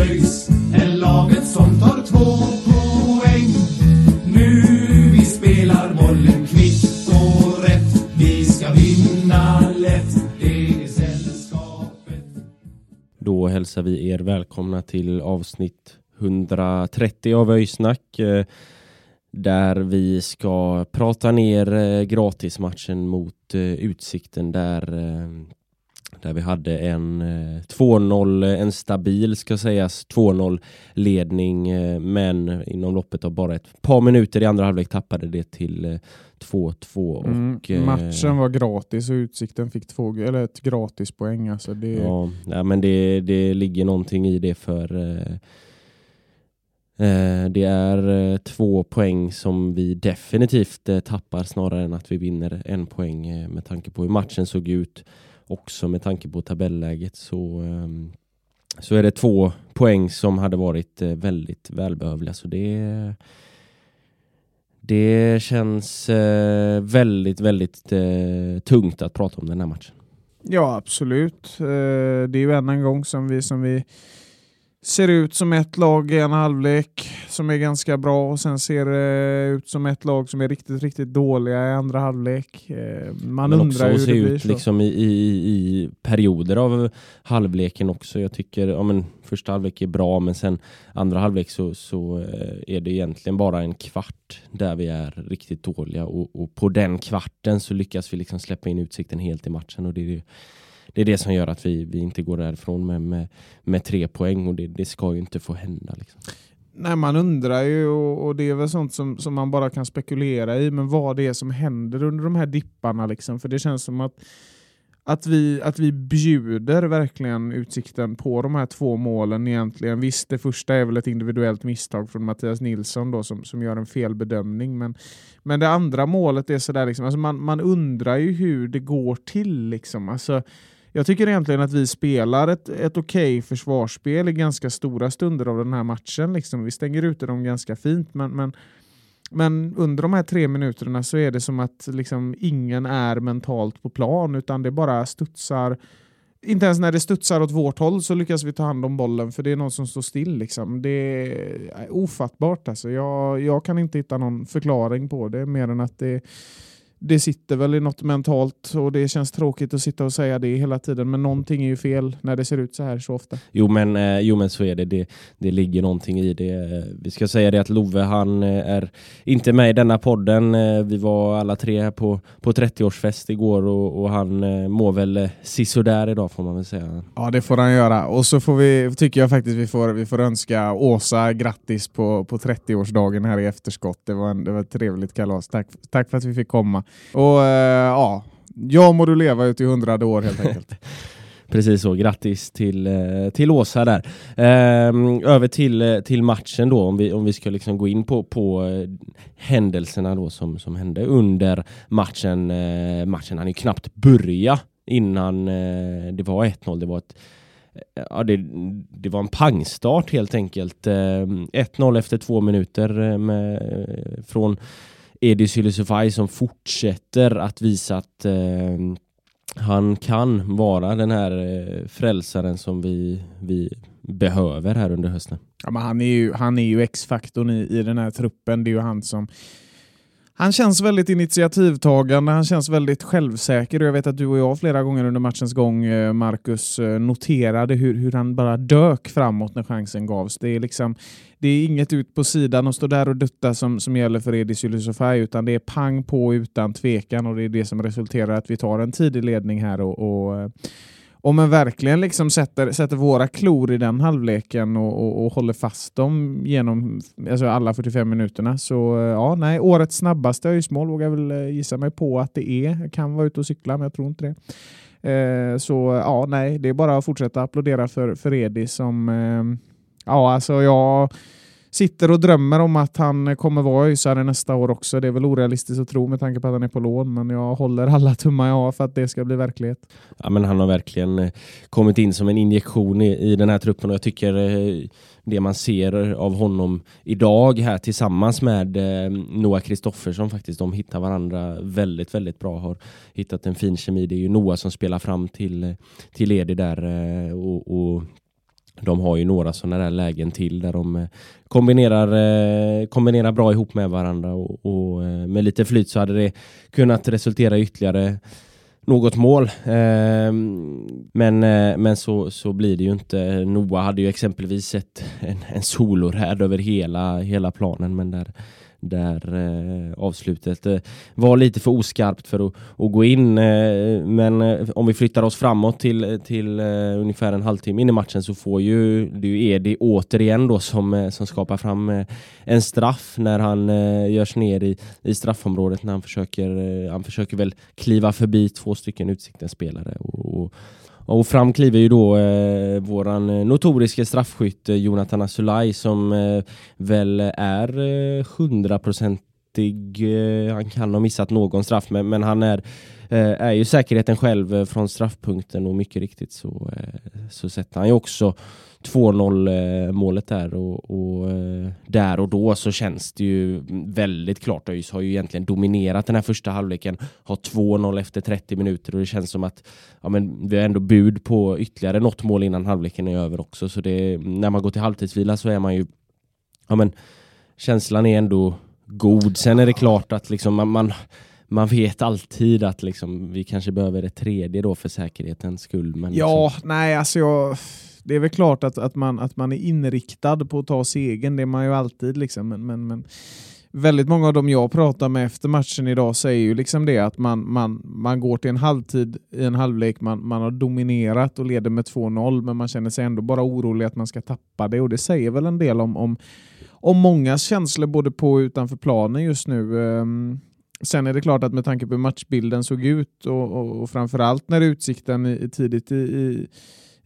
ÖIS är laget som tar två poäng. Nu vi spelar bollen kvitt och rätt. Vi ska vinna lätt. Det är sällskapet. Då hälsar vi er välkomna till avsnitt 130 av Öjsnack eh, där vi ska prata ner eh, gratismatchen mot eh, Utsikten där, där vi hade en eh, 2-0, en stabil ska sägas 2-0 ledning eh, men inom loppet av bara ett par minuter i andra halvlek tappade det till eh, 2-2 Mm, eh, matchen var gratis och Utsikten fick två, eller ett gratis poäng. Alltså det, Ja, ja men det, det ligger någonting i det för eh, eh, det är eh, två poäng som vi definitivt eh, tappar snarare än att vi vinner en poäng eh, med tanke på hur matchen såg ut. Också med tanke på tabelläget så, ehm, så är det två poäng som hade varit eh, väldigt välbehövliga. Så det, det känns eh, väldigt, väldigt eh, tungt att prata om den här matchen. ja absolut. Det är ju än en gång som vi, som vi ser ut som ett lag i en halvlek som är ganska bra och sen ser det ut som ett lag som är riktigt, riktigt dåliga i andra halvlek. Eh, man Men undrar hur det blir ut så. liksom i, i, i perioder av halvleken också. Jag tycker ja, men första halvlek är bra men sen andra halvlek så, så eh, är det egentligen bara en kvart där vi är riktigt dåliga och, och på den kvarten så lyckas vi liksom släppa in utsikten helt i matchen och det är det, är det som gör att vi, vi inte går därifrån med, med, med tre poäng och det, det ska ju inte få hända. Liksom. Nej, man undrar ju och, och det är väl sånt som, som man bara kan spekulera i, men vad det är som händer under de här dipparna. Liksom. För det känns som att, att, vi, att vi bjuder verkligen Utsikten på de här två målen egentligen. Visst, det första är väl ett individuellt misstag från Mattias Nilsson då, som, som gör en felbedömning. Men, men det andra målet är sådär, liksom, alltså man, man undrar ju hur det går till. Liksom. Alltså, jag tycker egentligen att vi spelar ett, ett okej försvarsspel i ganska stora stunder av den här matchen. Liksom. Vi stänger ute dem ganska fint, men, men, men under de här tre minuterna så är det som att liksom, ingen är mentalt på plan, utan det bara studsar. Inte ens när det studsar åt vårt håll så lyckas vi ta hand om bollen, för det är någon som står still. Liksom. Det är ofattbart. Alltså. Jag, jag kan inte hitta någon förklaring på det, mer än att det det sitter väl i något mentalt och det känns tråkigt att sitta och säga det hela tiden men någonting är ju fel när det ser ut så här så ofta. Jo men, eh, jo men så är det. det. Det ligger någonting i det. Vi ska säga det att Love han eh, är inte med i denna podden. Eh, Vi var alla tre här på, på 30-årsfest igår och, och han eh, mår väl sisådär idag får man väl säga. Ja det får han göra och så får vi, tycker jag faktiskt vi får, vi får önska Åsa grattis på, på 30-årsdagen här i efterskott. Det var, en, det var ett trevligt kalas. Tack, tack för att vi fick komma. Och eh, ja, jag må du leva ut i hundrade år helt enkelt. Precis så, grattis till, eh, till Åsa där. Ehm, över till, eh, till matchen då, om vi, om vi ska liksom gå in på, på eh, händelserna då som, som hände under matchen. Eh, matchen hann ju knappt börja innan eh, det var 1-0. Det var ett Ja, det, det var en pangstart helt enkelt. Eh, 1-0 efter två minuter med, från Edis Sylisufaj som fortsätter att visa att eh, han kan vara den här eh, frälsaren som vi, vi behöver här under hösten. Ja, men han är ju, han är ju X-faktorn i, i den här truppen. Det är ju han som han känns väldigt initiativtagande, han känns väldigt självsäker och jag vet att du och jag flera gånger under matchens gång, eh, Marcus, eh, noterade hur, hur han bara dök framåt när chansen gavs. Det är, liksom, det är inget ut på sidan och stå där och dutta som, som gäller för Edis Ylisofaj, utan det är pang på utan tvekan och det är det som resulterar i att vi tar en tidig ledning här och, och eh, om man verkligen liksom sätter, sätter våra klor i den halvleken och, och, och håller fast dem genom alltså alla 45 minuterna så eh, ja, nej, årets snabbaste öjsmål vågar jag väl eh, gissa mig på att det är. Jag kan vara ute och cykla men jag tror inte det. Eh, så ja, nej, det är bara att fortsätta applådera för, för Edi som eh, ja, alltså jag sitter och drömmer om att han kommer vara öisare nästa år också. Det är väl orealistiskt att tro med tanke på att han är på lån, men jag håller alla tummar jag har för att det ska bli verklighet. Ja, men han har verkligen eh, kommit in som en injektion i, i den här truppen och jag tycker eh, det man ser av honom idag här tillsammans med eh, Noah Kristoffersson faktiskt, de hittar varandra väldigt, väldigt bra. Har hittat en fin kemi. Det är ju Noah som spelar fram till, till Edi där och, och de har ju några sådana där lägen till där de eh, kombinerar, eh, kombinerar bra ihop med varandra och, och eh, med lite flyt så hade det kunnat resultera i ytterligare något mål. Ehm, men, men så, så blir det ju inte. Noah hade ju exempelvis sett en, en soloräd över hela, hela planen men där där eh, avslutet eh, var lite för oskarpt för att, att gå in. Eh, men eh, om vi flyttar oss framåt till, till eh, ungefär en halvtimme in i matchen så får ju det är ju Edi återigen då som, eh, som skapar fram eh, en straff när han eh, görs ner i, i straffområdet när han försöker, eh, han försöker väl kliva förbi två stycken Utsiktens spelare och, och och fram kliver ju då eh, våran notoriska notoriske straffskytt Jonathan Asulaj som eh, väl är eh, hundraprocentig. Eh, han kan ha missat någon straff men, men han är, eh, är ju säkerheten själv eh, från straffpunkten och mycket riktigt så, eh, så sätter han ju också 2-0 eh, målet där och, och eh, där och då så känns det ju väldigt klart. ÖIS har ju egentligen dominerat den här första halvleken, har 2-0 efter 30 minuter och det känns som att ja, men vi har ändå bud på ytterligare något mål innan halvleken är över också. Så det, när man går till halvtidsvila så är man ju, ja men känslan är ändå god. Sen är det klart att liksom man, man man vet alltid att liksom, vi kanske behöver ett tredje då för säkerhetens skull. Men ja, liksom... nej alltså jag det är väl klart att, att, man, att man är inriktad på att ta segern, det är man ju alltid. Liksom. Men, men, men väldigt många av dem jag pratar med efter matchen idag säger ju liksom det att man, man, man går till en halvtid i en halvlek, man, man har dominerat och leder med 2-0 men man känner sig ändå bara orolig att man ska tappa det och det säger väl en del om, om, om mångas känslor både på och utanför planen just nu. Um, Sen är det klart att med tanke på hur matchbilden såg ut och, och, och framförallt när Utsikten i, tidigt i, i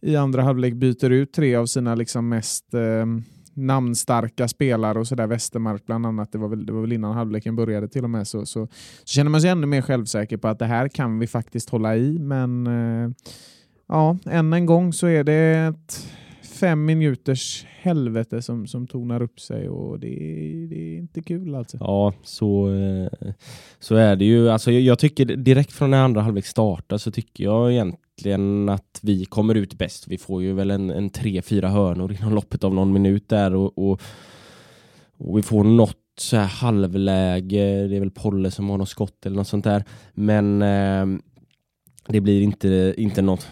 i andra halvlek byter ut tre av sina liksom mest eh, namnstarka spelare och sådär, Westermark bland annat, det var, väl, det var väl innan halvleken började till och med, så, så, så känner man sig ännu mer självsäker på att det här kan vi faktiskt hålla i, men eh, ja, än en gång så är det ett fem minuters helvete som, som tonar upp sig och det, det är inte kul alltså. Ja, så, eh, så är det ju. Alltså, jag, tycker direkt från när andra halvlek startar så tycker jag egentligen egentligen att vi kommer ut bäst. Vi får ju väl en, en tre, fyra hörnor inom loppet av någon minut där och, och, och vi får något så här halvläge. Det är väl Polle som har något skott eller något sånt där. Men eh, det blir inte, inte något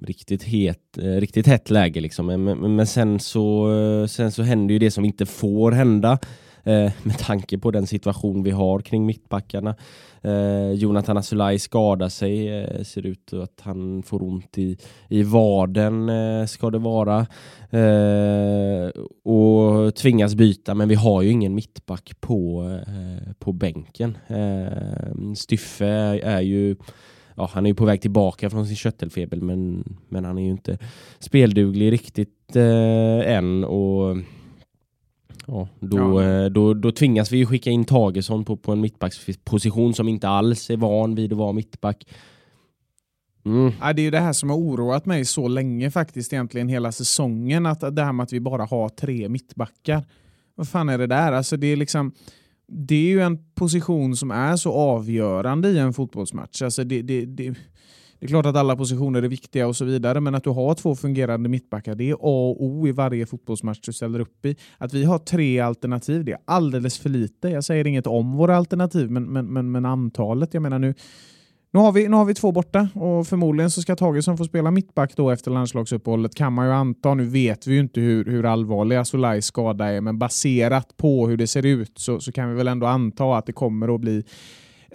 riktigt, het, eh, riktigt hett läge. Liksom. Men, men, men, sen, så, eh, sen så händer ju det som inte får hända eh, med tanke på den situation vi har kring mittbackarna. Eh, Jonathan Asulaj skadar sig, eh, ser ut att han får ont i, i vaden eh, ska det vara. Eh, och tvingas byta, men vi har ju ingen mittback på, eh, på bänken. Eh, Styffe är, är ju ja, han är ju på väg tillbaka från sin köttelfeber men, men han är ju inte spelduglig riktigt eh, än. Och ja, då, ja. Eh, då, då tvingas vi skicka in Tagesson på, på en mittbacksposition som inte alls är van vid att vara mittback. Mm. Ja, det är det här som har oroat mig så länge faktiskt, egentligen hela säsongen. Att det här med att vi bara har tre mittbackar. Vad fan är det där? Alltså det är liksom det är ju en position som är så avgörande i en fotbollsmatch. Alltså det, det, det, det är klart att alla positioner är viktiga och så vidare, men att du har två fungerande mittbackar, det är A och O i varje fotbollsmatch du ställer upp i. Att vi har tre alternativ, det är alldeles för lite. Jag säger inget om våra alternativ, men, men, men, men antalet. Jag menar nu, nu har, vi, nu har vi två borta och förmodligen så ska Tagesson få spela mittback då efter landslagsuppehållet kan man ju anta. Nu vet vi ju inte hur, hur allvarlig Asolajs skada är, men baserat på hur det ser ut så, så kan vi väl ändå anta att det kommer att bli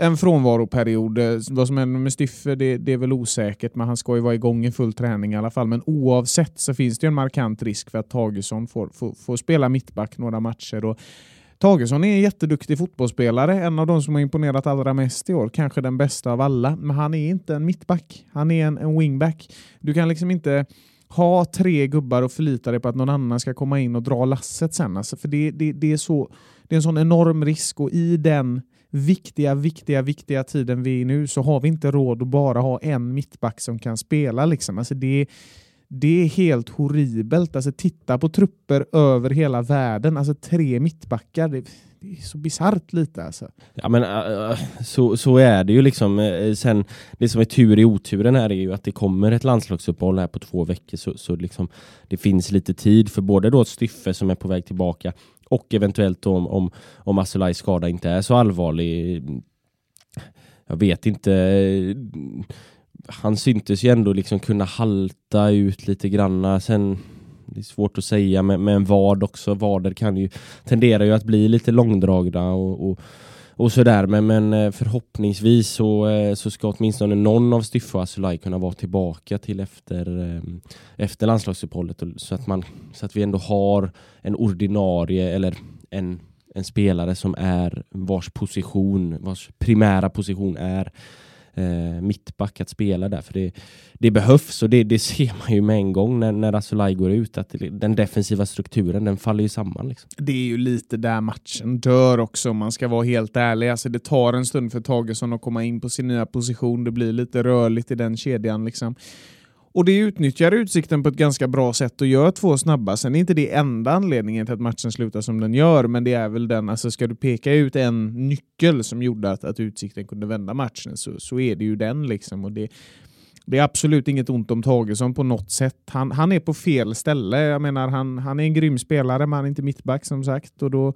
en frånvaroperiod. Eh, vad som händer med Styffe det, det är väl osäkert, men han ska ju vara igång i full träning i alla fall. Men oavsett så finns det ju en markant risk för att Tagesson får, får, får spela mittback några matcher. Och Tagesson är en jätteduktig fotbollsspelare, en av de som har imponerat allra mest i år. Kanske den bästa av alla, men han är inte en mittback. Han är en, en wingback. Du kan liksom inte ha tre gubbar och förlita dig på att någon annan ska komma in och dra lasset sen. Alltså, för det, det, det, är så, det är en sån enorm risk och i den viktiga, viktiga, viktiga tiden vi är i nu så har vi inte råd att bara ha en mittback som kan spela. Liksom. Alltså det, det är helt horribelt. Alltså titta på trupper över hela världen. Alltså tre mittbackar. Det, det är så bisarrt lite alltså. Ja men uh, så, så är det ju liksom. Eh, sen, det som är tur i oturen här är ju att det kommer ett landslagsuppehåll här på två veckor så, så liksom, det finns lite tid för både då Styffe som är på väg tillbaka och eventuellt om, om, om Asulajs skada inte är så allvarlig. Jag vet inte. Han syntes ju ändå liksom kunna halta ut lite granna. Sen det är svårt att säga med, med en vad också. Vader kan ju tenderar ju att bli lite långdragna och, och, och sådär. Men, men eh, förhoppningsvis så, eh, så ska åtminstone någon av Styffe och Asulaj kunna vara tillbaka till efter, ehm, efter landslagsuppehållet. Så att, man, så att vi ändå har en ordinarie eller en, en spelare som är vars position, vars primära position är eh, mittback att spela där. För det, det behövs och det, det ser man ju med en gång när, när Asulaj går ut att den defensiva strukturen den faller ju samman. Liksom. Det är ju lite där matchen dör också om man ska vara helt ärlig. Alltså det tar en stund för Tagesson att komma in på sin nya position. Det blir lite rörligt i den kedjan. Liksom. Och det utnyttjar Utsikten på ett ganska bra sätt och gör två snabba. Sen är inte det enda anledningen till att matchen slutar som den gör, men det är väl den, alltså ska du peka ut en nyckel som gjorde att, att Utsikten kunde vända matchen så, så är det ju den. liksom. Och det, det är absolut inget ont om Tagesson på något sätt. Han, han är på fel ställe. Jag menar, han, han är en grym spelare, men han är inte mittback som sagt. Och då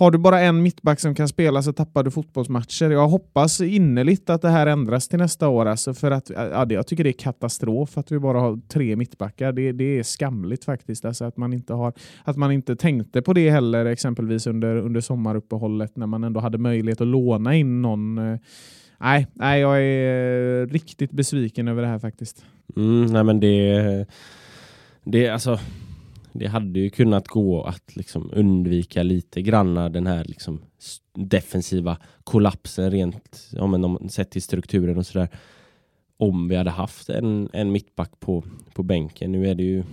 har du bara en mittback som kan spela så tappar du fotbollsmatcher. Jag hoppas innerligt att det här ändras till nästa år. Alltså för att, ja, jag tycker det är katastrof att vi bara har tre mittbackar. Det, det är skamligt faktiskt. Alltså att, man inte har, att man inte tänkte på det heller exempelvis under, under sommaruppehållet när man ändå hade möjlighet att låna in någon. Nej, nej, jag är riktigt besviken över det här faktiskt. Mm, nej men det, det, alltså, det hade ju kunnat gå att liksom undvika lite granna den här liksom defensiva kollapsen rent ja, men om, sett till strukturen och sådär. Om vi hade haft en, en mittback på, på bänken. Nu är det ju,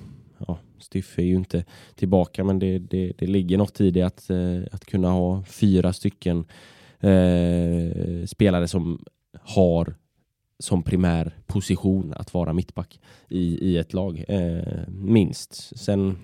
ja, Styffe är ju inte tillbaka men det, det, det ligger något i det att, eh, att kunna ha fyra stycken eh, spelare som har som primär position att vara mittback i, i ett lag, eh, minst. Sen,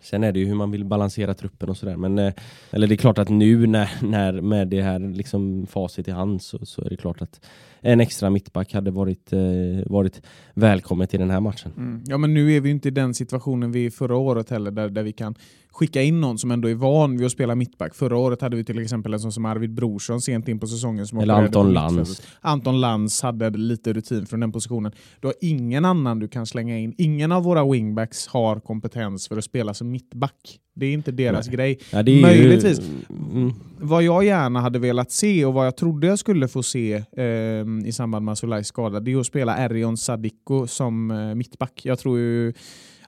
sen är det ju hur man vill balansera truppen och sådär. Men eh, eller det är klart att nu när, när med det här liksom facit i hand så, så är det klart att en extra mittback hade varit, eh, varit välkommet i den här matchen. Mm. Ja, men nu är vi inte i den situationen vi är förra året heller, där, där vi kan skicka in någon som ändå är van vid att spela mittback. Förra året hade vi till exempel en sån som Arvid Brorsson sent in på säsongen. Som Eller Anton Lantz. Anton Lantz hade lite rutin från den positionen. Du har ingen annan du kan slänga in. Ingen av våra wingbacks har kompetens för att spela som mittback. Det är inte deras Nej. grej. Ja, är ju- Möjligtvis. Mm, Vad jag gärna hade velat se och vad jag trodde jag skulle få se ehm, Ehm, i samband med Asulajs skada, det är att spela Erion Sadiko som eh, mittback. Jag tror ju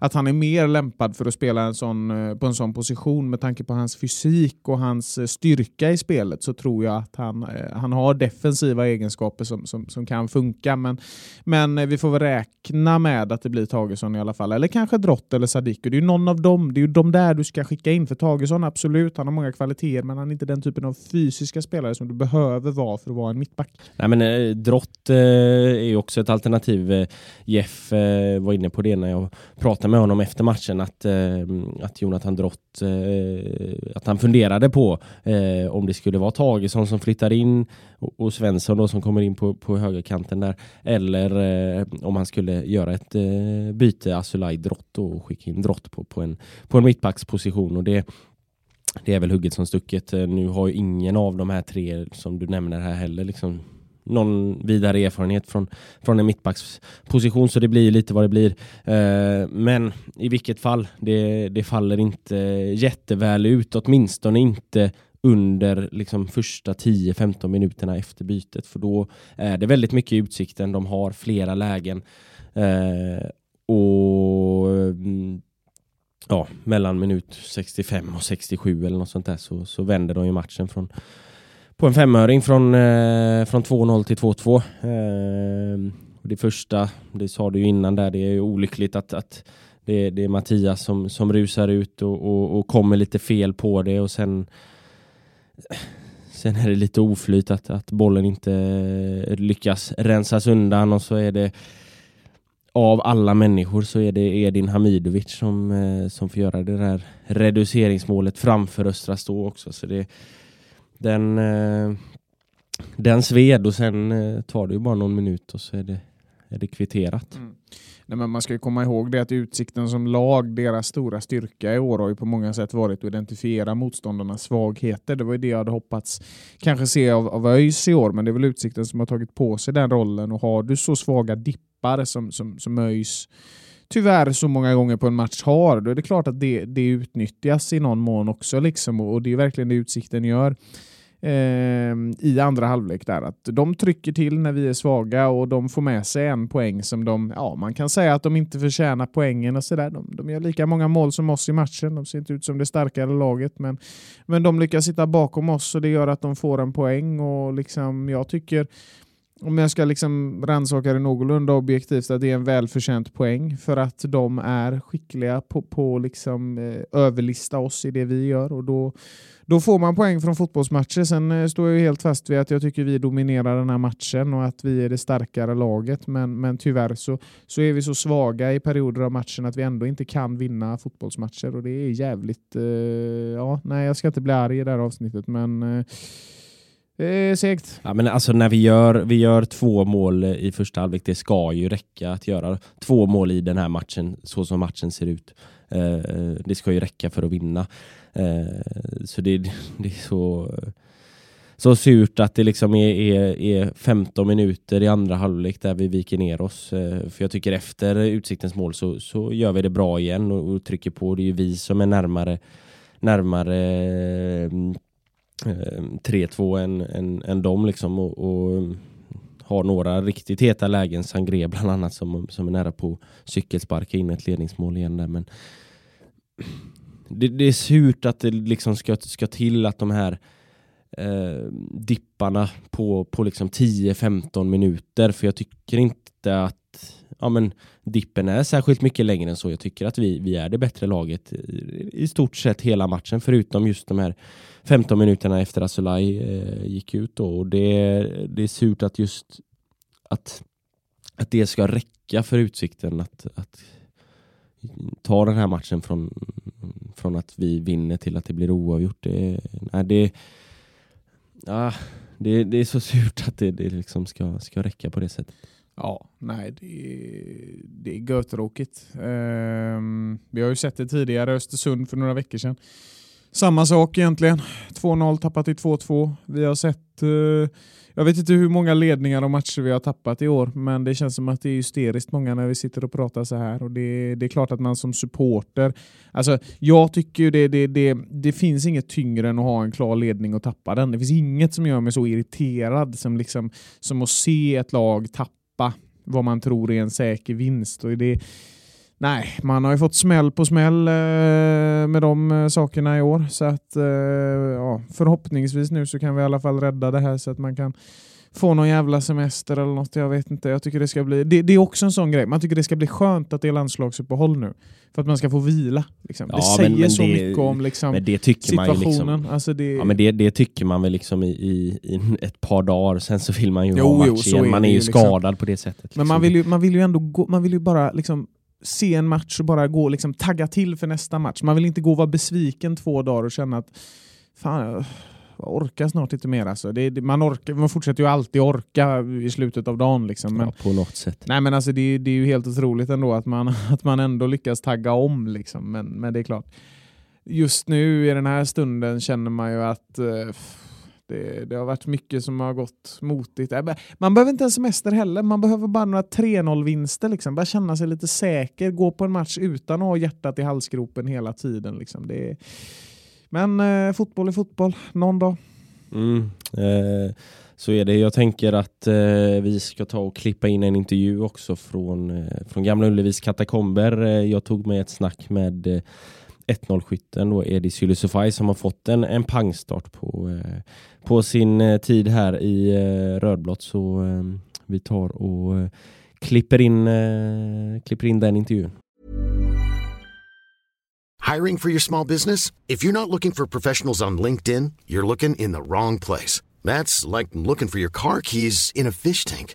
att han är mer lämpad för att spela en sån, eh, på en sån position med tanke på hans fysik och hans eh, styrka i spelet så tror jag att han, eh, han har defensiva egenskaper som, som, som kan funka. Men, men vi får väl räkna med att det blir Tagesson i alla fall. Eller kanske Drott eller Sadiku. Det är ju någon av dem. Det är ju de där du ska skicka in. För Tagesson, absolut, han har många kvaliteter men han är inte den typen av fysiska spelare som du behöver vara för att vara en mittback. Nej men eh, Drott eh, är ju också ett alternativ. Jeff eh, var inne på det när jag pratade med honom efter matchen att, eh, att Jonathan Drott, eh, att han funderade på eh, om det skulle vara Tagesson som flyttar in och, och Svensson då som kommer in på, på högerkanten där eller eh, om han skulle göra ett eh, byte Asulaj Drott och skicka in Drott på, på en, på en mittbacksposition och det det är väl hugget som stucket. Eh, nu har ju ingen av de här tre som du nämner här heller liksom någon vidare erfarenhet från, från en mittbacksposition så det blir lite vad det blir. Eh, men i vilket fall, det, det faller inte jätteväl ut, åtminstone inte under liksom första 10-15 minuterna efter bytet för då är det väldigt mycket i utsikten. De har flera lägen eh, och ja, mellan minut 65 och 67 eller något sånt där så, så vänder de ju matchen från på en femöring från, eh, från 2-0 till 2-2. Eh, det första, det sa du ju innan där, det är ju olyckligt att, att det, det är Mattias som, som rusar ut och, och, och kommer lite fel på det och sen Sen är det lite oflyt att, att bollen inte eh, lyckas rensas undan och så är det av alla människor så är det Edin Hamidovic som, eh, som får göra det där reduceringsmålet framför Östra Stå också. Så det, den, eh, den sved och sen eh, tar det ju bara någon minut och så är det, är det kvitterat. Mm. Nej, men man ska ju komma ihåg det att Utsikten som lag, deras stora styrka i år har ju på många sätt varit att identifiera motståndarnas svagheter. Det var ju det jag hade hoppats kanske se av, av ÖIS i år, men det är väl Utsikten som har tagit på sig den rollen och har du så svaga dippar som, som, som ÖIS tyvärr så många gånger på en match har, då är det klart att det, det utnyttjas i någon mån också. Liksom, och det är verkligen det Utsikten gör Ehm, i andra halvlek där. Att de trycker till när vi är svaga och de får med sig en poäng som de, ja man kan säga att de inte förtjänar poängen och sådär. De, de gör lika många mål som oss i matchen. De ser inte ut som det starkare laget men, men de lyckas sitta bakom oss och det gör att de får en poäng och liksom jag tycker om jag ska liksom rannsaka det någorlunda objektivt, att det är en välförtjänt poäng för att de är skickliga på, på liksom, eh, överlista oss i det vi gör. Och då, då får man poäng från fotbollsmatcher. Sen eh, står jag helt fast vid att jag tycker vi dominerar den här matchen och att vi är det starkare laget. Men, men tyvärr så, så är vi så svaga i perioder av matchen att vi ändå inte kan vinna fotbollsmatcher. Och det är jävligt... Eh, ja, nej, jag ska inte bli arg i det här avsnittet, men eh, eh, är segt. Ja, men alltså när vi gör, vi gör två mål i första halvlek, det ska ju räcka att göra två mål i den här matchen, så som matchen ser ut. Eh, det ska ju räcka för att vinna. Eh, så det, det, är så, så surt att det liksom är, är, är 15 minuter i andra halvlek där vi viker ner oss. Eh, för jag tycker efter Utsiktens mål så, så gör vi det bra igen och, och trycker på. Det är ju vi som är närmare närmare mm, 3-2 än, än, än dem liksom och, och, har några riktigt heta lägen, Sangré bland annat som, som är nära på cykelsparka in ett ledningsmål igen där men det, det är surt att det liksom ska, ska till att de här eh, dipparna på, på liksom 10-15 minuter för jag tycker inte att ja, men, dippen är särskilt mycket längre än så. Jag tycker att vi, vi är det bättre laget i, i stort sett hela matchen förutom just de här 15 minuterna efter att Asulaj eh, gick ut. Då. Och det, det är surt att just att, att det ska räcka för Utsikten att, att ta den här matchen från, från att vi vinner till att det blir oavgjort. Det, nej, det, ah, det, det är så surt att det, det liksom ska, ska räcka på det sättet. Ja, nej, det är, det är götråkigt. Um, vi har ju sett det tidigare, Östersund för några veckor sedan. Samma sak egentligen. 2-0 tappat till 2-2. Vi har sett eh, jag vet inte hur många ledningar och matcher vi har tappat i år, men det känns som att det är hysteriskt många när vi sitter och pratar så här. Och det, det är klart att man som supporter... Alltså, jag tycker ju det, det, det, det finns inget tyngre än att ha en klar ledning och tappa den. Det finns inget som gör mig så irriterad som, liksom, som att se ett lag tappa vad man tror är en säker vinst. Och det, Nej, man har ju fått smäll på smäll eh, med de eh, sakerna i år. Så att eh, ja, förhoppningsvis nu så kan vi i alla fall rädda det här så att man kan få någon jävla semester eller något. Jag vet inte. Jag tycker det ska bli... Det, det är också en sån grej. Man tycker det ska bli skönt att det är landslagsuppehåll nu. För att man ska få vila. Liksom. Ja, det säger men, men så det, mycket om liksom, men det tycker situationen. Man liksom, alltså det... Ja, men det, det tycker man väl liksom i, i, i, ett par dagar. Sen så vill man ju jo, ha match jo, igen. Man är ju liksom. skadad på det sättet. Liksom. Men man liksom. vill, ju, man vill ju ändå gå, man vill ju bara liksom se en match och bara gå liksom tagga till för nästa match. Man vill inte gå och vara besviken två dagar och känna att fan, jag orkar snart inte mer. Alltså. Det, man, orkar, man fortsätter ju alltid orka i slutet av dagen. Liksom. Men, ja, på något sätt. Nej, men alltså, det, det, är ju helt otroligt ändå att man, att man ändå lyckas tagga om. Liksom. Men, men det är klart, just nu i den här stunden känner man ju att uh, det, det, har varit mycket som har gått motigt. Äh, man behöver inte en semester heller, man behöver bara några 3-0-vinster. Liksom. Bara känna sig lite säker, gå på en match utan att ha hjärtat i halsgropen hela tiden. Liksom. Det, Men eh, fotboll är fotboll, någon dag. Mm. Eh, så är det. Jag tänker att eh, vi ska ta och klippa in en intervju också från, eh, från Gamla Ullevis katakomber. Eh, jag tog med ett snack med eh, 1-0-skytten då, Edi Sylisufaj som har fått en, en pangstart på, eh, på sin eh, tid här i eh, rödblått. Så eh, vi tar och eh, klipper, in, eh, klipper in den intervjun. Hiring for your small business? If you're not looking for professionals on LinkedIn, you're looking in the wrong place. That's like looking for your car keys in a fish tank.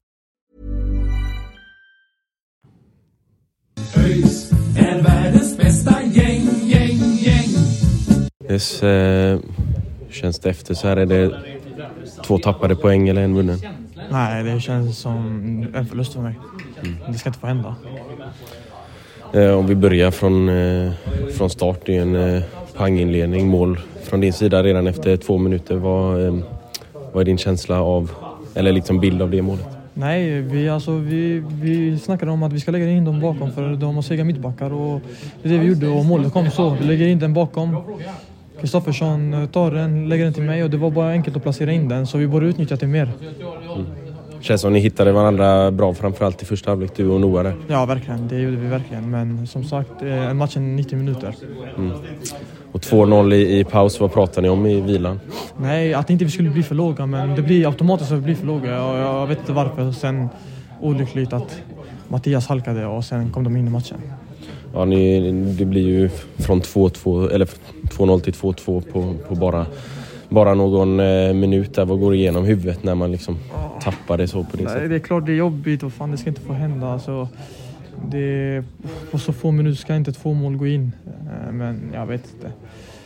ÖIS är världens bästa gäng, gäng, gäng. Yes, eh, känns det efter så här? Är det två tappade poäng eller en vunnen? Nej, det känns som en förlust för mig. Det ska inte få hända. Eh, om vi börjar från, eh, från start. Det är en eh, panginledning, mål från din sida redan efter två minuter. Vad, eh, vad är din känsla av, eller liksom bild av det målet? Nej, vi, alltså, vi, vi snackade om att vi ska lägga in dem bakom för de har sega mittbackar och det är det vi gjorde och målet kom så. Vi lägger in den bakom. Kristoffersson tar den, lägger den till mig och det var bara enkelt att placera in den så vi borde utnyttja det mer. Mm. Känns som ni hittade varandra bra framförallt i första halvlek, du och Noah där. Ja, verkligen. Det gjorde vi verkligen. Men som sagt, eh, en match är 90 minuter. Och 2-0 i, i paus, vad pratar ni om i vilan? Nej, att inte vi skulle bli för låga, men det blir automatiskt att vi blir för låga. Och jag vet inte varför. Sen olyckligt att Mattias halkade och sen kom de in i matchen. Ja, ni, det blir ju från 2-2, eller 2-0 till 2-2 på, på bara, bara någon eh, minut där. Vad går igenom huvudet när man liksom tappar det så på det Nej, sättet? det är klart det är jobbigt och fan det ska inte få hända. Alltså, det, på så få minuter ska inte två mål gå in. Eh, Men jag vet inte.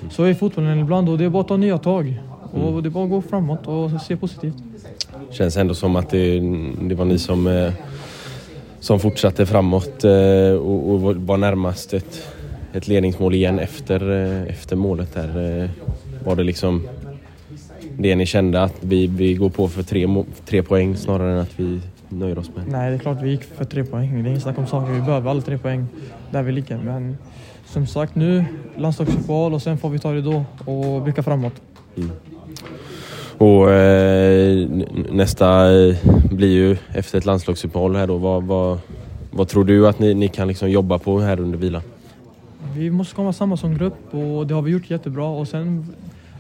Så är fotbollen ibland och det är bara att ta nya tag. Och det är bara att gå framåt och se positivt. Känns ändå som att det, det var ni som, eh, som fortsatte framåt och, och var närmast ett, ett ledningsmål igen efter, efter målet där. Var det liksom det ni kände att vi, vi går på för tre, tre poäng snarare än att vi nöjer oss med? Nej, det är klart vi gick för tre poäng. Det är inget snack om saker. Vi behöver alla tre poäng där vi ligger. Men som sagt nu, landslagsuppehåll och sen får vi ta det då och blicka framåt. Och eh, nästa eh, blir ju efter ett landslagsuppehåll här då. Vad, vad, vad tror du att ni, ni kan liksom jobba på här under vilan? Vi måste komma samman som grupp och det har vi gjort jättebra. Och sen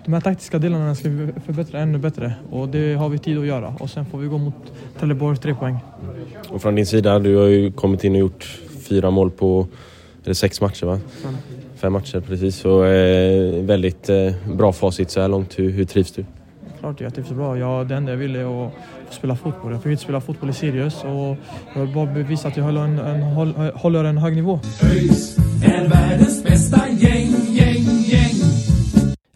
de här taktiska delarna ska vi förbättra ännu bättre och det har vi tid att göra. Och sen får vi gå mot Trelleborg tre poäng. Och från din sida, du har ju kommit in och gjort fyra mål på eller sex matcher va? Fem matcher precis. Så eh, väldigt eh, bra facit så här långt. Hur, hur trivs du? Klart jag trivs bra. Jag, det enda jag ville var att få spela fotboll. Jag fick inte spela fotboll i Sirius och jag vill bara bevisa att jag håller en, en, håll, håller en hög nivå. ÖIS är världens bästa gäng, gäng, gäng.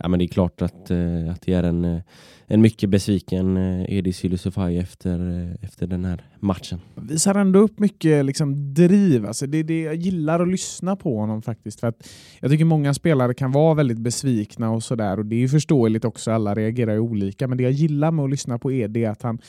Men det är klart att, eh, att det är en, eh, en mycket besviken eh, Edi Sylisufaj efter, eh, efter den här matchen. visar ändå upp mycket liksom, driv. Alltså, det är det jag gillar att lyssna på honom faktiskt. För att jag tycker många spelare kan vara väldigt besvikna och sådär. Och det är ju förståeligt också, alla reagerar ju olika. Men det jag gillar med att lyssna på Edi är att han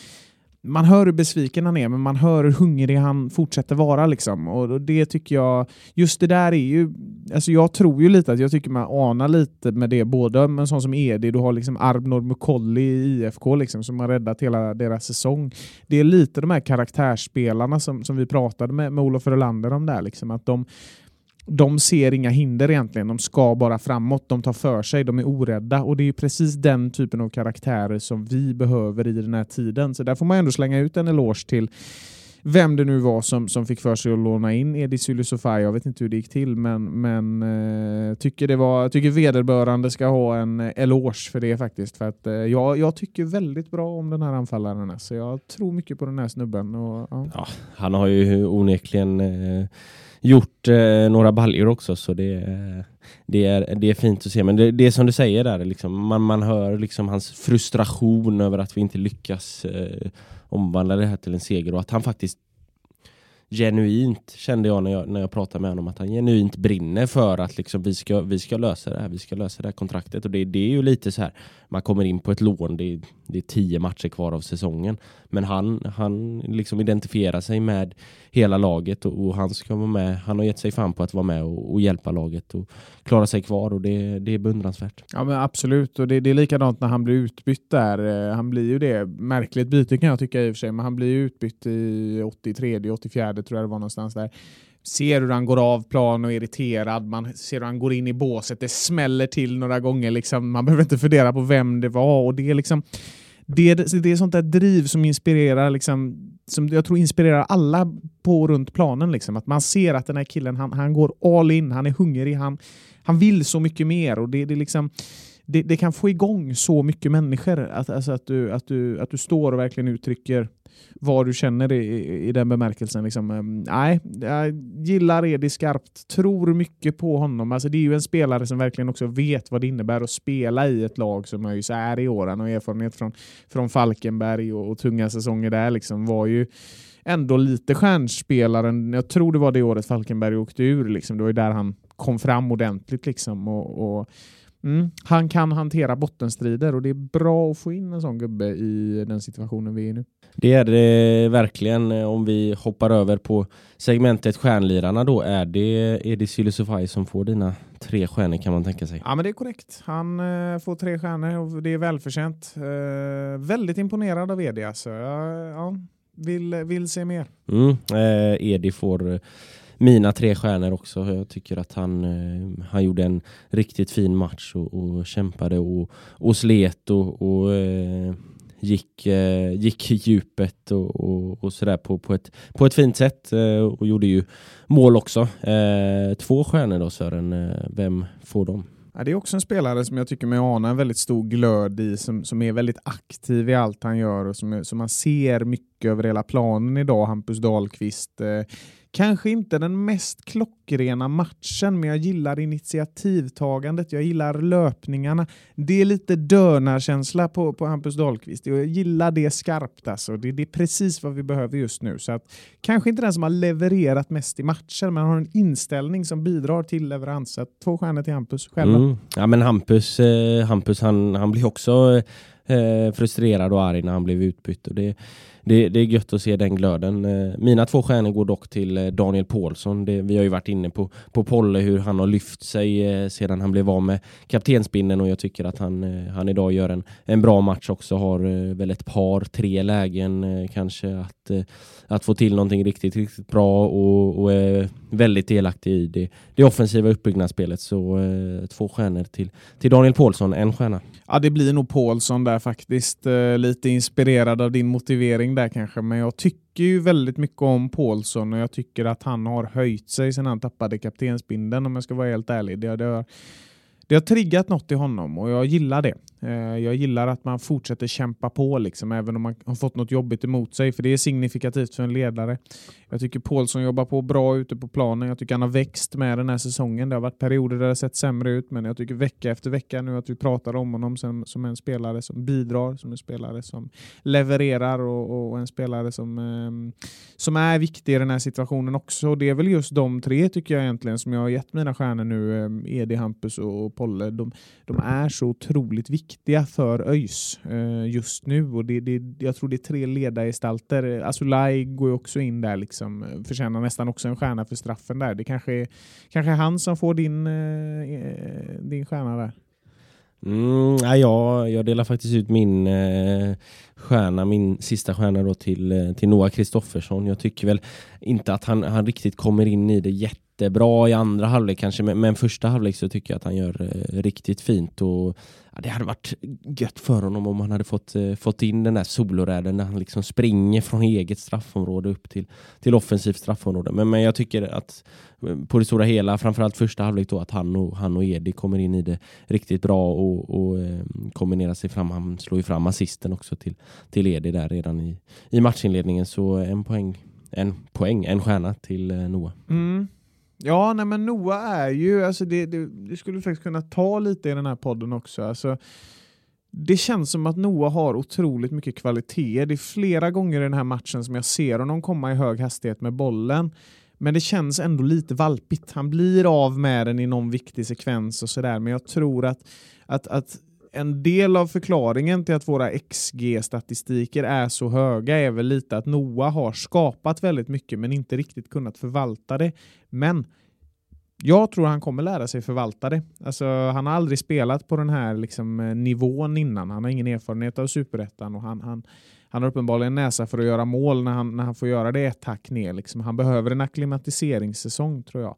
man hör hur besviken han är, men man hör hur hungrig han fortsätter vara. Liksom. Och det tycker jag, just det där är ju, alltså jag tror ju lite att jag tycker man anar lite med det, både med en sån som Edi, du har liksom Arbnor Mukolli i IFK liksom, som har räddat hela deras säsong. Det är lite de här karaktärsspelarna som, som vi pratade med, med Olof Rolander om där, liksom, att de, de ser inga hinder egentligen. De ska bara framåt. De tar för sig. De är orädda. Och det är ju precis den typen av karaktärer som vi behöver i den här tiden. Så där får man ändå slänga ut en eloge till vem det nu var som, som fick för sig att låna in Edi Sylisofaj. Jag vet inte hur det gick till, men, men eh, tycker, det var, tycker vederbörande ska ha en eloge för det faktiskt. För att, eh, jag, jag tycker väldigt bra om den här anfallaren. Så jag tror mycket på den här snubben. Och, ja. Ja, han har ju onekligen eh, gjort eh, några baljor också så det, det, är, det är fint att se. Men det, det är som du säger där, liksom, man, man hör liksom hans frustration över att vi inte lyckas eh, omvandla det här till en seger och att han faktiskt genuint kände jag när jag, när jag pratade med honom att han genuint brinner för att liksom vi, ska, vi ska lösa det här, vi ska lösa det här kontraktet. Och det, det är ju lite så här man kommer in på ett lån, det är, det är tio matcher kvar av säsongen. Men han, han liksom identifierar sig med hela laget och, och, han ska vara med, han har gett sig fan på att vara med och, och hjälpa laget och klara sig kvar och det, det är beundransvärt. Ja men absolut. Och det, det är likadant när han blir utbytt där, eh, han blir ju det, märkligt byte kan jag tycka i och för sig, men han blir ju utbytt i 83, 84 tror jag det var någonstans där. Ser hur han går av plan och är irriterad, man ser hur han går in i båset, det smäller till några gånger, liksom. man behöver inte fundera på vem det var. och det är liksom det, det är sånt där driv som inspirerar, liksom, som jag tror inspirerar alla på och runt planen. Liksom. Att man ser att den här killen, han, han går all in, han är hungrig, han, han vill så mycket mer. och det, det liksom det, det, kan få igång så mycket människor. Att, alltså att, du, att, du, att du står och verkligen uttrycker vad du känner i, i den bemärkelsen. Liksom. Eh, nej, jag gillar Edi skarpt, tror mycket på honom. Alltså, det är ju en spelare som verkligen också vet vad det innebär att spela i ett lag som ÖIS är i år. Han har erfarenhet från, från Falkenberg och, och tunga säsonger där. Liksom, var ju ändå lite stjärnspelaren. Jag tror det var det året Falkenberg åkte ur. Liksom. Det var ju där han kom fram ordentligt. Liksom, och, och Mm. Han kan hantera bottenstrider och det är bra att få in en sån gubbe i den situationen vi är i nu. Det är det verkligen. Om vi hoppar över på segmentet stjärnlirarna då, är det Edi Sylisufaj som får dina tre stjärnor kan man tänka sig? Ja men det är korrekt. Han uh, får tre stjärnor och det är välförtjänt. Uh, väldigt imponerad av Edi alltså. Jag ja, vill, vill se mer. Mm. Uh, Edi får mina tre stjärnor också. Jag tycker att han, eh, han gjorde en riktigt fin match och, och kämpade och, och slet och, och eh, gick, eh, gick i djupet och, och, och sådär på, på, ett, på ett fint sätt eh, och gjorde ju mål också. Eh, två stjärnor då Sören, eh, vem får dem? Ja, det är också en spelare som jag tycker mig ana en väldigt stor glöd i, som, som är väldigt aktiv i allt han gör och som, som man ser mycket över hela planen idag, Hampus Dahlqvist. Eh, Kanske inte den mest klockrena matchen, men jag gillar initiativtagandet, jag gillar löpningarna. Det är lite dörnarkänsla på, på Hampus Dahlqvist. Jag gillar det skarpt alltså. Det, det, är precis vad vi behöver just nu. Så att, kanske inte den som har levererat mest i matcher, men har en inställning som bidrar till leverans. Så två stjärnor till Hampus. Själva. Mm. Ja, men Hampus, eh, Hampus han, han blir också eh, Eh, frustrerad och arg när han blev utbytt. Och det, det, det är gött att se den glöden. Eh, mina två stjärnor går dock till eh, Daniel Paulsson. Det, vi har ju varit inne på, på Polle hur han har lyft sig eh, sedan han blev av med kaptensbinden och jag tycker att han, eh, han idag gör en, en bra match också. Har eh, väl ett par, tre lägen kanske att, att få till någonting riktigt, riktigt bra och, och är väldigt delaktig i det, det offensiva uppbyggnadsspelet. Så två stjärnor till, till Daniel Paulsson, en stjärna. Ja, det blir nog Paulsson där faktiskt. Eh, lite inspirerad av din motivering där kanske, men jag tycker ju väldigt mycket om Paulsson och jag tycker att han har höjt sig sedan han tappade kaptensbinden om jag ska vara helt ärlig. Det, det, det har triggat något i honom och jag gillar det. Eh, jag gillar att man fortsätter kämpa på, liksom, även om man har fått något jobbigt emot sig, för det är signifikativt för en ledare. Jag tycker Paulsson jobbar på bra ute på planen. Jag tycker han har växt med den här säsongen. Det har varit perioder där det sett sämre ut, men jag tycker vecka efter vecka nu att vi pratar om honom som, som en spelare som bidrar, som en spelare som levererar och, och en spelare som, eh, som är viktig i den här situationen också. Det är väl just de tre tycker jag egentligen som jag har gett mina stjärnor nu, eh, Edi, Hampus och Polle. De, de är så otroligt viktiga viktiga för ÖIS eh, just nu och det, det, jag tror det är tre ledargestalter. Eh, Asulaj går ju också in där liksom eh, förtjänar nästan också en stjärna för straffen där. Det kanske är, kanske är han som får din, eh, eh, din stjärna där. Mm, ja, jag, jag delar faktiskt ut min eh, stjärna, min sista stjärna då till, eh, till Noah Kristoffersson. Jag tycker väl inte att han, han riktigt kommer in i det jättebra i andra halvlek kanske, men, men första halvlek så tycker jag att han gör eh, riktigt fint. Och, ja, det hade varit gött för honom om han hade fått, eh, fått in den där soloräden när han liksom springer från eget straffområde upp till, till offensivt straffområde. Men, men jag tycker att eh, på det stora hela, framförallt första halvlek då, att han och, han och Edi kommer in i det riktigt bra och, och eh, kombinerar sig fram. Han slår ju fram assisten också till, till Edi där redan i, i matchinledningen. Så en poäng, en poäng, en stjärna till eh, Noah. Mm. Ja, nej men Noah är ju, alltså det, det, det skulle vi faktiskt kunna ta lite i den här podden också. Alltså, det känns som att Noah har otroligt mycket kvalitet. Det är flera gånger i den här matchen som jag ser honom komma i hög hastighet med bollen. Men det känns ändå lite valpigt. Han blir av med den i någon viktig sekvens och sådär. Men jag tror att, att, att en del av förklaringen till att våra XG-statistiker är så höga är väl lite att Noah har skapat väldigt mycket men inte riktigt kunnat förvalta det. Men jag tror han kommer lära sig förvalta det. Alltså, han har aldrig spelat på den här liksom, eh, nivån innan. Han har ingen erfarenhet av superettan och han, han, han har uppenbarligen näsa för att göra mål när han, när han får göra det ett tack ner. Liksom. Han behöver en akklimatiseringssäsong tror jag.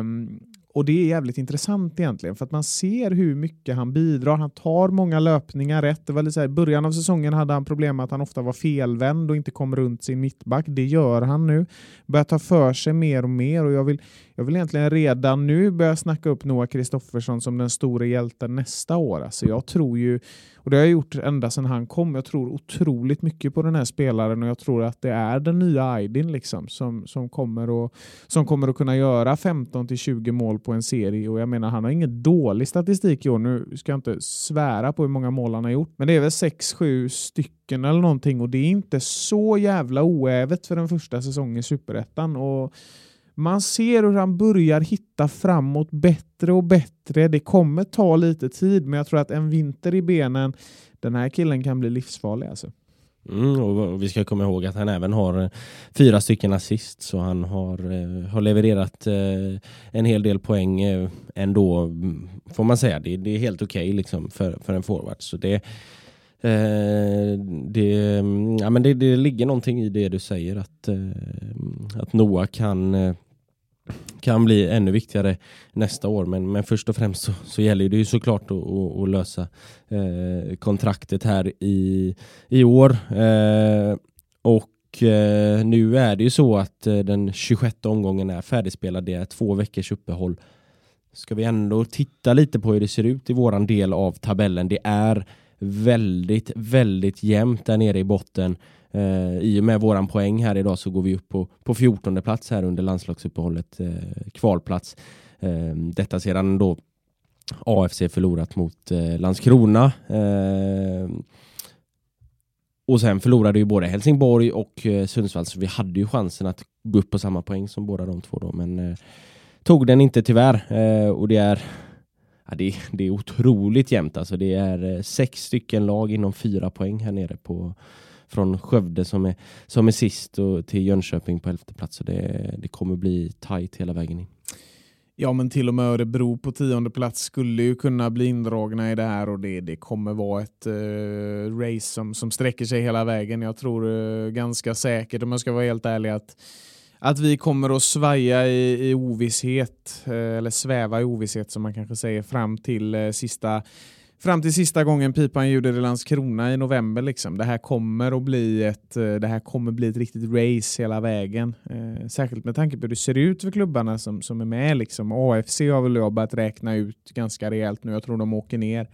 Um, och det är jävligt intressant egentligen för att man ser hur mycket han bidrar. Han tar många löpningar rätt. Det var lite så här, I början av säsongen hade han problem med att han ofta var felvänd och inte kom runt sin mittback. Det gör han nu. Börjar ta för sig mer och mer och jag vill, jag vill egentligen redan nu börja snacka upp Noah Kristoffersson som den stora hjälten nästa år. Alltså jag tror ju, och det har jag gjort ända sedan han kom, jag tror otroligt mycket på den här spelaren och jag tror att det är den nya Aydin liksom, som, som, kommer, att, som kommer att kunna göra 15-20 mål på en serie. Och jag menar, han har ingen dålig statistik i år. Nu ska jag inte svära på hur många mål han har gjort, men det är väl 6-7 stycken eller någonting och det är inte så jävla oävet för den första säsongen i Superettan. Och man ser hur han börjar hitta framåt bättre och bättre. Det kommer ta lite tid, men jag tror att en vinter i benen, den här killen kan bli livsfarlig. Alltså. Mm, och vi ska komma ihåg att han även har eh, fyra stycken assist så han har, eh, har levererat eh, en hel del poäng ändå mm, får man säga. Det, det är helt okej okay, liksom för, för en forward. Så det, eh, det, mm, ja, men det, det ligger någonting i det du säger att, eh, att Noah kan kan bli ännu viktigare nästa år. Men, men först och främst så, så gäller det ju såklart att, att, att lösa eh, kontraktet här i, i år. Eh, och eh, nu är det ju så att eh, den 26 omgången är färdigspelad. Det är två veckors uppehåll. Ska vi ändå titta lite på hur det ser ut i våran del av tabellen. Det är väldigt, väldigt jämnt där nere i botten. Eh, I och med våran poäng här idag så går vi upp på, på 14 plats här under landslagsuppehållet, eh, kvalplats. Eh, detta sedan då AFC förlorat mot eh, Landskrona. Eh, och sen förlorade ju både Helsingborg och eh, Sundsvall så vi hade ju chansen att gå upp på samma poäng som båda de två då men eh, tog den inte tyvärr eh, och det är Ja, det, det är otroligt jämnt alltså. Det är eh, sex stycken lag inom fyra poäng här nere på, från Skövde som är, som är sist och till Jönköping på elfte plats. Så det, det kommer bli tajt hela vägen in. Ja, men till och med Örebro på tionde plats skulle ju kunna bli indragna i det här och det, det kommer vara ett uh, race som, som sträcker sig hela vägen. Jag tror uh, ganska säkert, om jag ska vara helt ärlig, att att vi kommer att svaja i, i ovisshet, uh, eller sväva i ovisshet som man kanske säger, fram till sista fram till sista gången pipan ljuder i Landskrona i november. Liksom. Det, här kommer att bli ett, eh, det här kommer bli ett riktigt race hela vägen. Eh, särskilt med tanke på hur det ser ut för klubbarna som, som är med. Liksom. AFC har väl jag börjat räkna ut ganska rejält nu. Jag tror de åker ner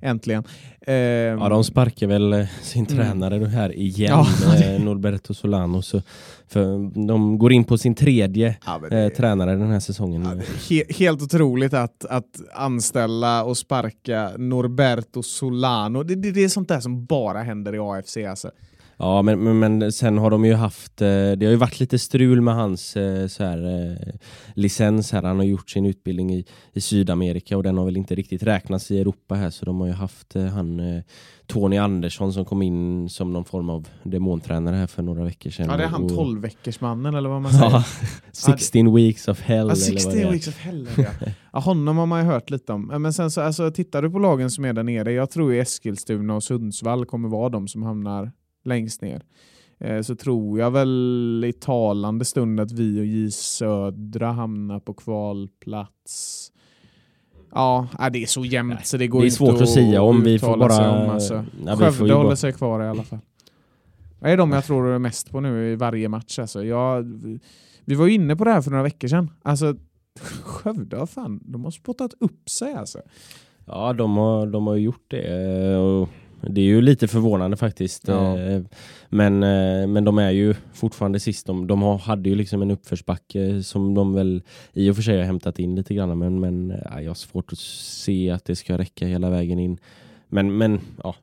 äntligen. Eh, ja, de sparkar väl eh, sin mm. tränare här igen, ja. eh, Norberto Solano. Så, för de går in på sin tredje ja, det, eh, tränare den här säsongen. Ja, he helt otroligt att, att anställa och sparka Norberto Solano. Det, det, det, är sånt där som bara händer i AFC. Alltså. Ja, men, men, men sen har de ju haft, eh, det har ju varit lite strul med hans eh, så här, eh, licens här. Han har gjort sin utbildning i, i Sydamerika och den har väl inte riktigt räknats i Europa här så de har ju haft han Tony Andersson som kom in som någon form av demontränare här för några veckor sedan. Ja, det är han och, 12 veckors mannen eller vad man säger. Ja, 16 weeks of hell. Ja, eller 16 vad det är. weeks of hell. Ja. ja, honom har man ju hört lite om. Men sen så alltså, tittar du på lagen som är där nere, jag tror ju Eskilstuna och Sundsvall kommer vara de som hamnar längst ner. Eh, så tror jag väl i talande stund att vi och J Södra hamnar på kvalplats. Ja, äh, det är så jämnt så det går Det är inte svårt att säga om, vi får bara- Om, alltså. Ja, Skövde håller bara- sig kvar i alla fall. Det är de jag tror är mest på nu i varje match. Alltså. Jag, vi var ju inne på det här för några veckor sedan. Alltså, Skövde fan, de har spottat upp sig alltså. Ja, de har, de har gjort det. eh, Och det är ju lite förvånande faktiskt. Ja. Eh, Men, eh, men de är ju fortfarande sist. De, de hade ju liksom en uppförsbacke som de väl i och för sig har hämtat in lite grann. Men, men ja, jag har svårt att se att det ska räcka hela vägen in. Men, men ja,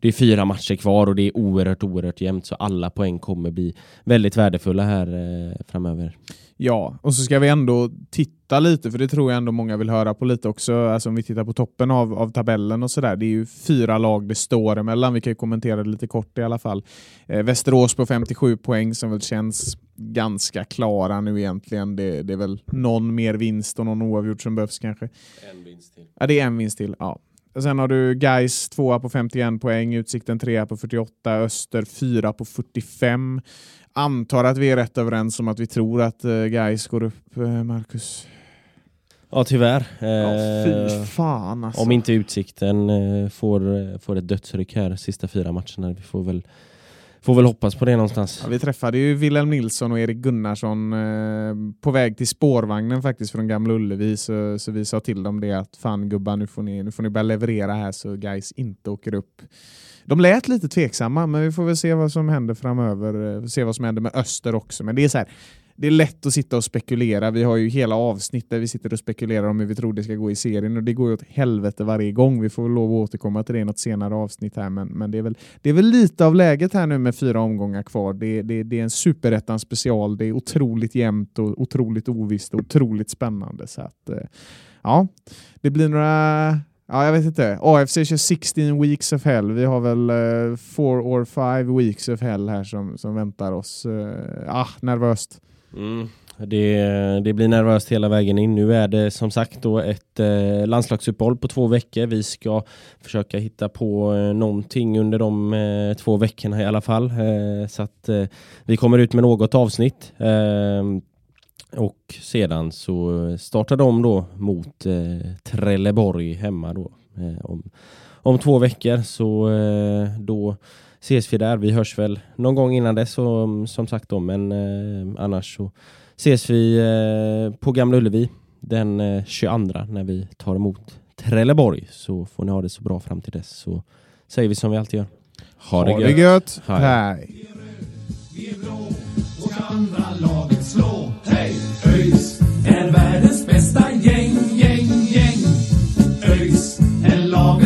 det är fyra matcher kvar och det är oerhört, oerhört jämnt. Så alla poäng kommer bli väldigt värdefulla här eh, framöver. Ja, och så ska vi ändå titta lite, för det tror jag ändå många vill höra på lite också. Alltså om vi tittar på toppen av, av tabellen och sådär. Det är ju fyra lag det står emellan. Vi kan ju kommentera det lite kort i alla fall. Eh, Västerås på 57 poäng som väl känns ganska klara nu egentligen. Det, det är väl någon mer vinst och någon oavgjord som behövs kanske. En vinst till. Ja, det är en vinst till. Ja. Sen har du Geis tvåa på 51 poäng, Utsikten trea på 48, Öster fyra på 45. Antar att vi är rätt överens om att vi tror att uh, Geis går upp, eh, Marcus. Ja, tyvärr. Ja, Eh, fan alltså. Om inte Utsikten eh, får, eh, får ett dödsryck här sista fyra matcherna. Vi får väl, får väl hoppas på det någonstans. Ja, vi träffade ju Wilhelm Nilsson och Erik Gunnarsson eh, på väg till spårvagnen faktiskt från Gamla Ullevi. Så, så vi sa till dem det att fan gubbar nu får ni, nu får ni börja leverera här så guys inte åker upp. De lät lite tveksamma men vi får väl se vad som händer framöver. Eh, se vad som händer med Öster också. Men det är så här, det är lätt att sitta och spekulera. Vi har ju hela avsnitt där vi sitter och spekulerar om hur vi tror det ska gå i serien och det går ju åt helvete varje gång. Vi får väl lov att återkomma till det i något senare avsnitt här men, men det, är väl, det är väl lite av läget här nu med fyra omgångar kvar. Det, det, det är en superettan special. Det är otroligt jämnt och otroligt ovisst och otroligt spännande. Så att, eh, ja, det blir några Ja, jag vet inte. AFC kör 16 weeks of hell. Vi har väl eh, 4 or 5 weeks of hell här som, som väntar oss. Uh, ah, nervöst. Mm. Det, det blir nervöst hela vägen in. Nu är det som sagt då ett eh, landslagsuppehåll på två veckor. Vi ska försöka hitta på eh, någonting under de eh, två veckorna i alla fall. Eh, så att eh, vi kommer ut med något avsnitt. Eh, och sedan så startar de då mot eh, Trelleborg hemma då. Eh, om, om två veckor så eh, då ses vi där. Vi hörs väl någon gång innan dess som, som sagt då, men eh, annars så ses vi eh, på Gamla Ullevi den eh, 22 när vi tar emot Trelleborg. Så får ni ha det så bra fram till dess så säger vi som vi alltid gör. Ha, Ha det gött. Hej. Hej. Vi är blå och ska andra laget slå. Hej! ÖIS är världens bästa gäng, gäng, gäng. ÖIS är laget